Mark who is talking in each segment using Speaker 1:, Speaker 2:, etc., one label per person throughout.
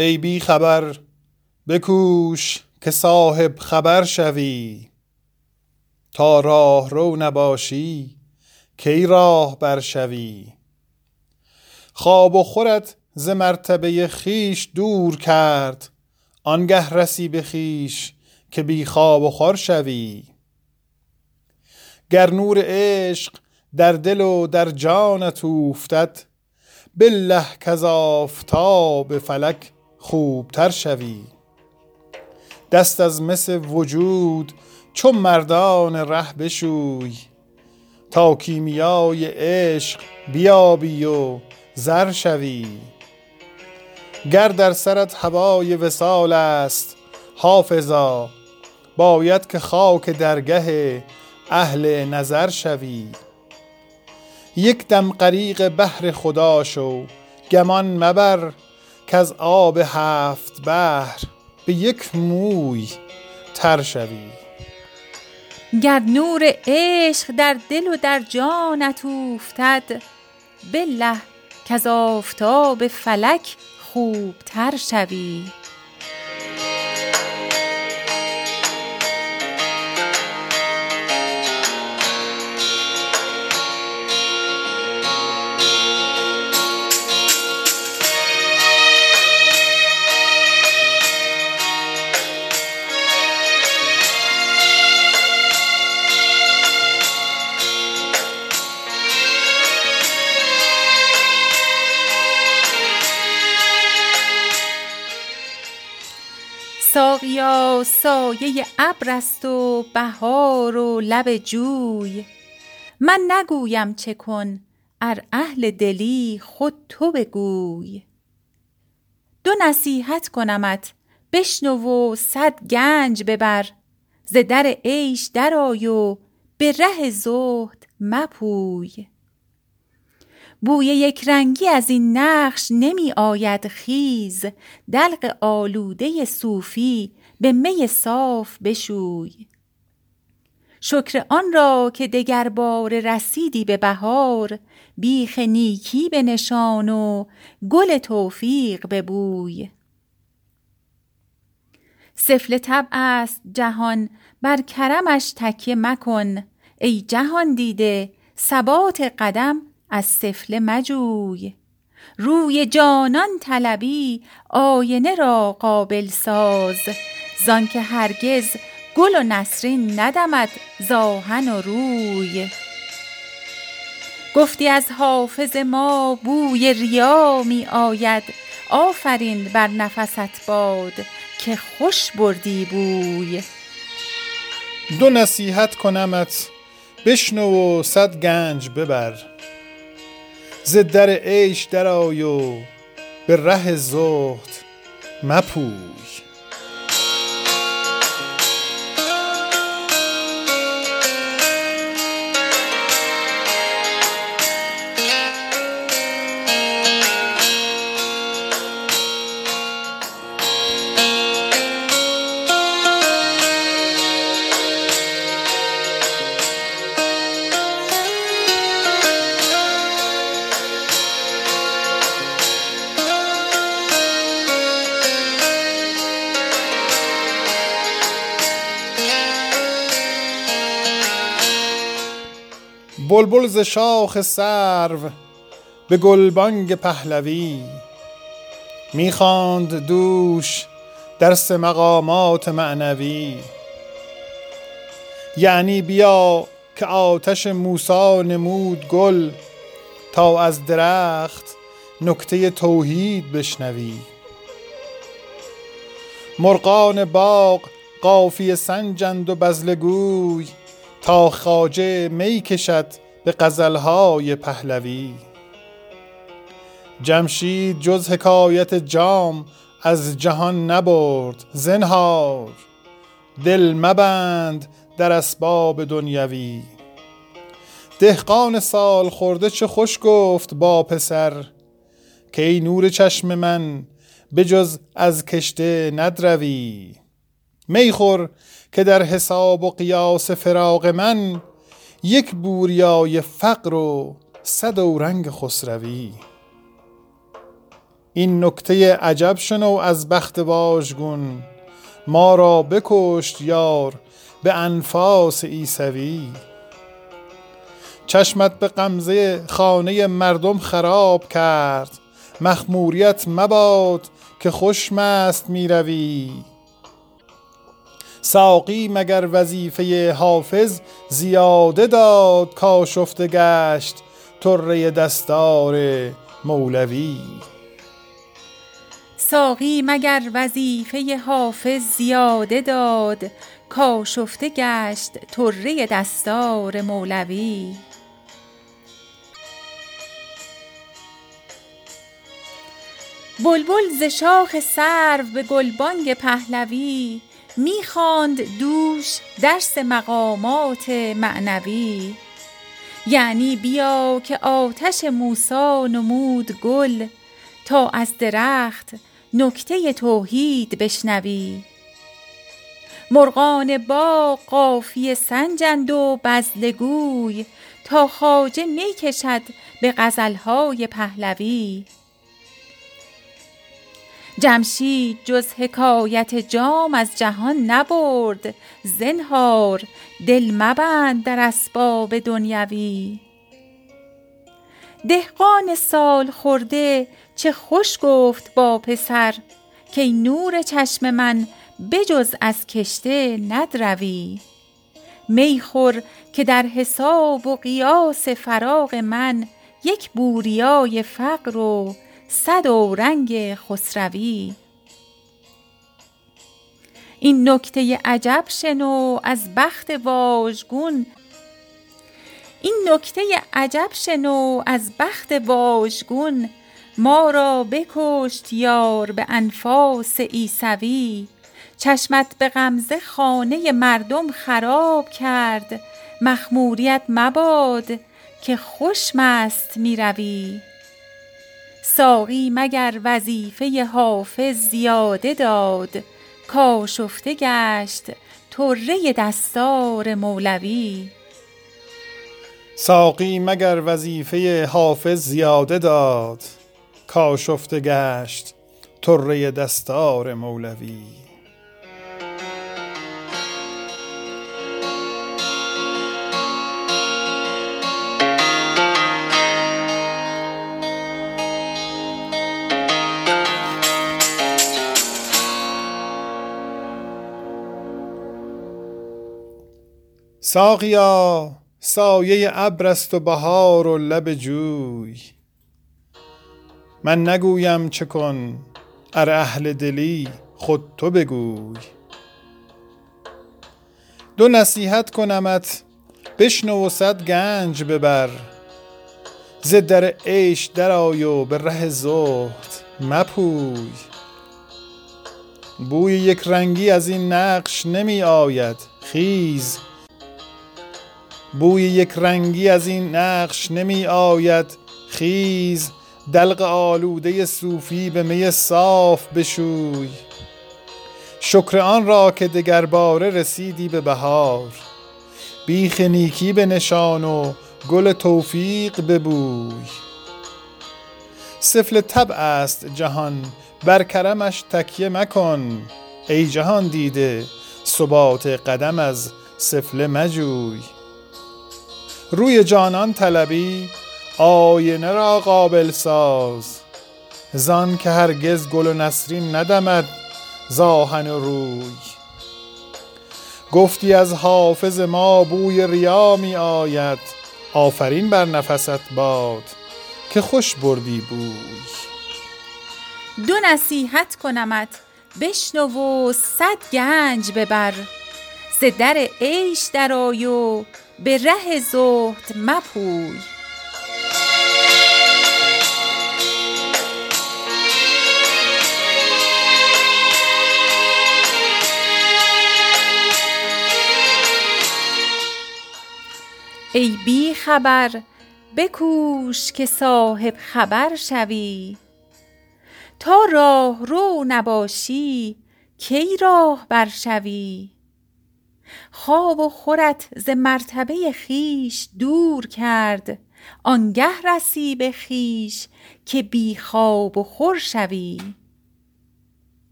Speaker 1: ای بی خبر بکوش که صاحب خبر شوی. تا راه رو نباشی کی راه برشوی خواب و خورت ز مرتبه خیش دور کرد آنگه رسی به خیش که بی خواب و خور شوی. گر نور عشق در دل و در جانت اوفتد بالله کز آفتاب فلک خوبتر شوی. دست از مس وجود چون مردان ره بشوی. تا کیمیای عشق بیابی و زر شوی. گر در سرت هوای وصال است حافظا باید که خاک درگه اهل نظر شوی. یک دم غریق بحر خدا شو گمان مبر کز آب هفت بحر به یک موی تر شوی.
Speaker 2: گر نور عشق در دل و در جانت اوفتد بالله کز آفتاب فلک خوبتر شوی. ساقیا سایه ابر است و بهار و لب جوی. من نگویم چه کن ار اهل دلی خود تو بگوی. دو نصیحت کنمت بشنو و صد گنج ببر. ز در عیش درآی و به ره زهد مپوی. بوی یکرنگی از این نقش نمی آید خیز. دلق آلوده صوفی به می صاف بشوی. شکر آن را که دگرباره رسیدی به بهار بیخ نیکی بنشان و گل توفیق ببوی. سفله طبع است جهان بر کرمش تکیه مکن. ای جهاندیده ثبات قدم از سفله مجوی. روی جانان طلبی آینه را قابل ساز. زانکه هرگز گل و نسرین ندمد ز آهن و روی. گفتی از حافظ ما بوی ریا می آید. آفرین بر نفست باد که خوش بردی بوی.
Speaker 1: دو نصیحت کنمت بشنو و صد گنج ببر. ز در عیش درآی و به ره زهد مپوی. بلبل ز شاخ سرو به گلبانگ پهلوی. می خواند دوش درس مقامات معنوی. یعنی بیا که آتش موسی نمود گل تا از درخت نکته توحید بشنوی. مرغان باغ قافیه سنجند و بذله گوی تا خواجه می کشد به غزلهای پهلوی. جمشید جز حکایت جام از جهان نبرد زنهار. دل مبند در اسباب دنیوی. دهقان سال خورده چه خوش گفت با پسر که ای نور چشم من به جز از کشته ندروی. میخور که در حساب و قیاس فراق من یک بوریای فقر و صد رنگ خسروی. این نکته عجب شنو از بخت واژگون ما را بکشت یار به انفاس ایسوی چشمت به غمزه خانه مردم خراب کرد مخموریت مباد که خوش مست می روی ساقی مگر وظیفه حافظ زیاده داد کاشفته گشت طره دستار مولوی.
Speaker 2: ساقی مگر وظیفه حافظ زیاده داد کاشفته گشت طره دستار مولوی. بلبل ز شاخ سرو به گلبانگ پهلوی می‌خواند دوش درس مقامات معنوی. یعنی بیا که آتش موسی نمود گل تا از درخت نکته توحید بشنوی. مرغان باغ قافیه سنجند و بزلگوی تا خواجه می کشد به غزلهای پهلوی. جمشید جز حکایت جام از جهان نبرد. زنهار دل مبند در اسباب دنیوی. دهقان سال خورده چه خوش گفت با پسر که نور چشم من بجز از کشته ندروی. می خور که در حساب و قیاس فراغ من یک بوریای فقر و صد رنگ خسروی. این نکته عجب شنو از بخت واژگون. این نکته عجب شنو از بخت واژگون. ما را بکشت یار به انفاس عیسوی. چشمت به غمزه خانه مردم خراب کرد. مخموریت مباد که خوش مست می روی ساقی مگر وظیفه حافظ زیاده داد؟ کاشفته گشت طره دستار مولوی.
Speaker 1: ساقی مگر وظیفه حافظ زیاده داد؟ کاشفته گشت طره دستار مولوی. ساقیا سایه ابر است و بهار و لب جوی. من نگویم چه کن ار اهل دلی خود تو بگوی. دو نصیحت کنمت بشنو و صد گنج ببر. ز در عیش درآی و به ره زهد مپوی. بوی یک رنگی از این نقش نمی آید خیز بوی یک رنگی از این نقش نمی آید. خیز دلق آلوده صوفی به می صاف بشوی. شکر آن را که دگر باره رسیدی به بهار. بیخ نیکی به نشان و گل توفیق ببوی. سفل طبع است جهان بر کرمش تکیه مکن. ای جهان دیده ثبات قدم از سفله مجوی. روی جانان طلبی آینه را قابل ساز. زان که هرگز گل و نسرین ندمد زاهن و روی. گفتی از حافظ ما بوی ریا می آید آفرین بر نفست باد که خوش بردی بوی.
Speaker 2: دو نصیحت کنمت بشنو و صد گنج ببر. ز در عیش درآی و به ره زهد مپوی. ای بی خبر بکوش که صاحب خبر شوی. تا راه رو نباشی کی راهبر شوی؟ خواب و خورت ز مرتبه خویش دور کرد. آنگه رسی به خویش که بی خواب و خور شوی.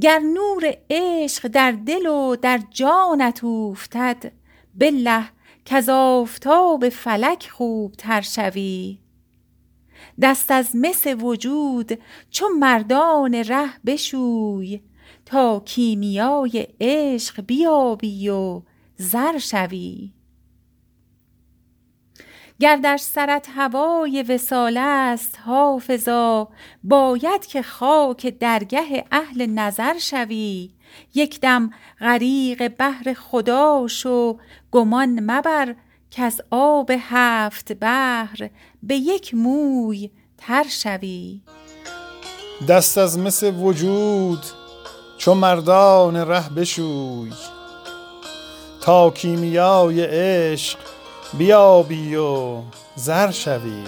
Speaker 2: گر نور عشق در دل و در جانت اوفتد بالله کز آفتاب فلک خوبتر شوی. دست از مس وجود چو مردان ره بشوی. تا کیمیای عشق بیابی و زر شوی. گر در سرت هوای وصال است حافظا باید که خاک درگه اهل نظر شوی. یک دم غریق بحر خدا شو گمان مبر کز آب هفت بحر به یک موی تر شوی.
Speaker 1: دست از مس وجود چو مردان ره بشوی تا کیمیای عشق بیابی و زر شوی.